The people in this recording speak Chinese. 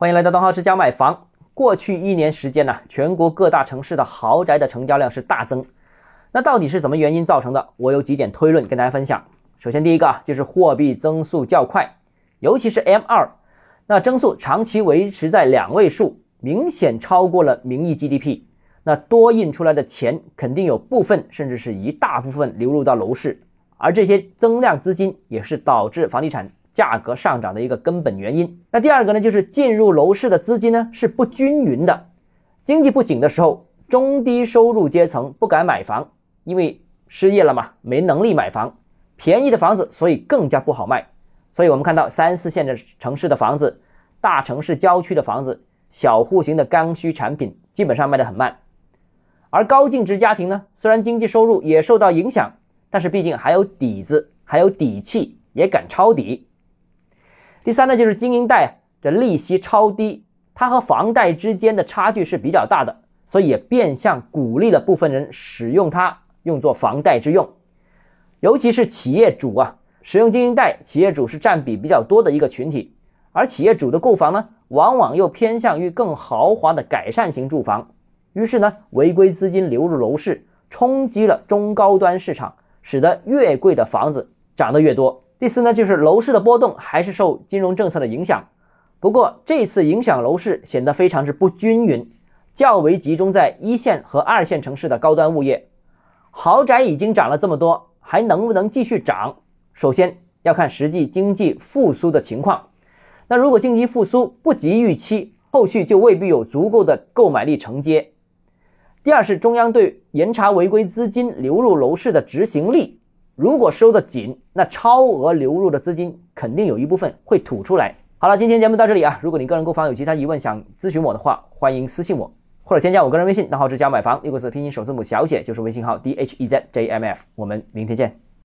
欢迎来到东浩之家买房。过去一年时间呢，全国各大城市的豪宅的成交量是大增。那到底是什么原因造成的？我有几点推论跟大家分享。首先，第一个啊，就是货币增速较快，尤其是 M 二，那增速长期维持在两位数，明显超过了名义 GDP。那多印出来的钱，肯定有部分甚至是一大部分流入到楼市，而这些增量资金也是导致房地产。价格上涨的一个根本原因。那第二个呢，就是进入楼市的资金呢是不均匀的。经济不景的时候，中低收入阶层不敢买房，因为失业了嘛，没能力买房。便宜的房子，所以更加不好卖。所以我们看到三四线的城市的房子，大城市郊区的房子，小户型的刚需产品基本上卖得很慢。而高净值家庭呢，虽然经济收入也受到影响，但是毕竟还有底子，还有底气，也敢抄底。第三呢，就是经营贷的利息超低，它和房贷之间的差距是比较大的，所以也变相鼓励了部分人使用它用作房贷之用。尤其是企业主啊，使用经营贷，企业主是占比比较多的一个群体，而企业主的购房呢，往往又偏向于更豪华的改善型住房，于是呢，违规资金流入楼市，冲击了中高端市场，使得越贵的房子涨得越多。第四呢，就是楼市的波动还是受金融政策的影响，不过这次影响楼市显得非常之不均匀，较为集中在一线和二线城市的高端物业。豪宅已经涨了这么多，还能不能继续涨？首先要看实际经济复苏的情况。那如果经济复苏不及预期，后续就未必有足够的购买力承接。第二是中央对严查违规资金流入楼市的执行力。如果收的紧，那超额流入的资金肯定有一部分会吐出来。好了，今天节目到这里啊。如果你个人购房有其他疑问想咨询我的话，欢迎私信我或者添加我个人微信，账号是加买房六个字拼音首字母小写就是微信号 d h e z j m f。我们明天见。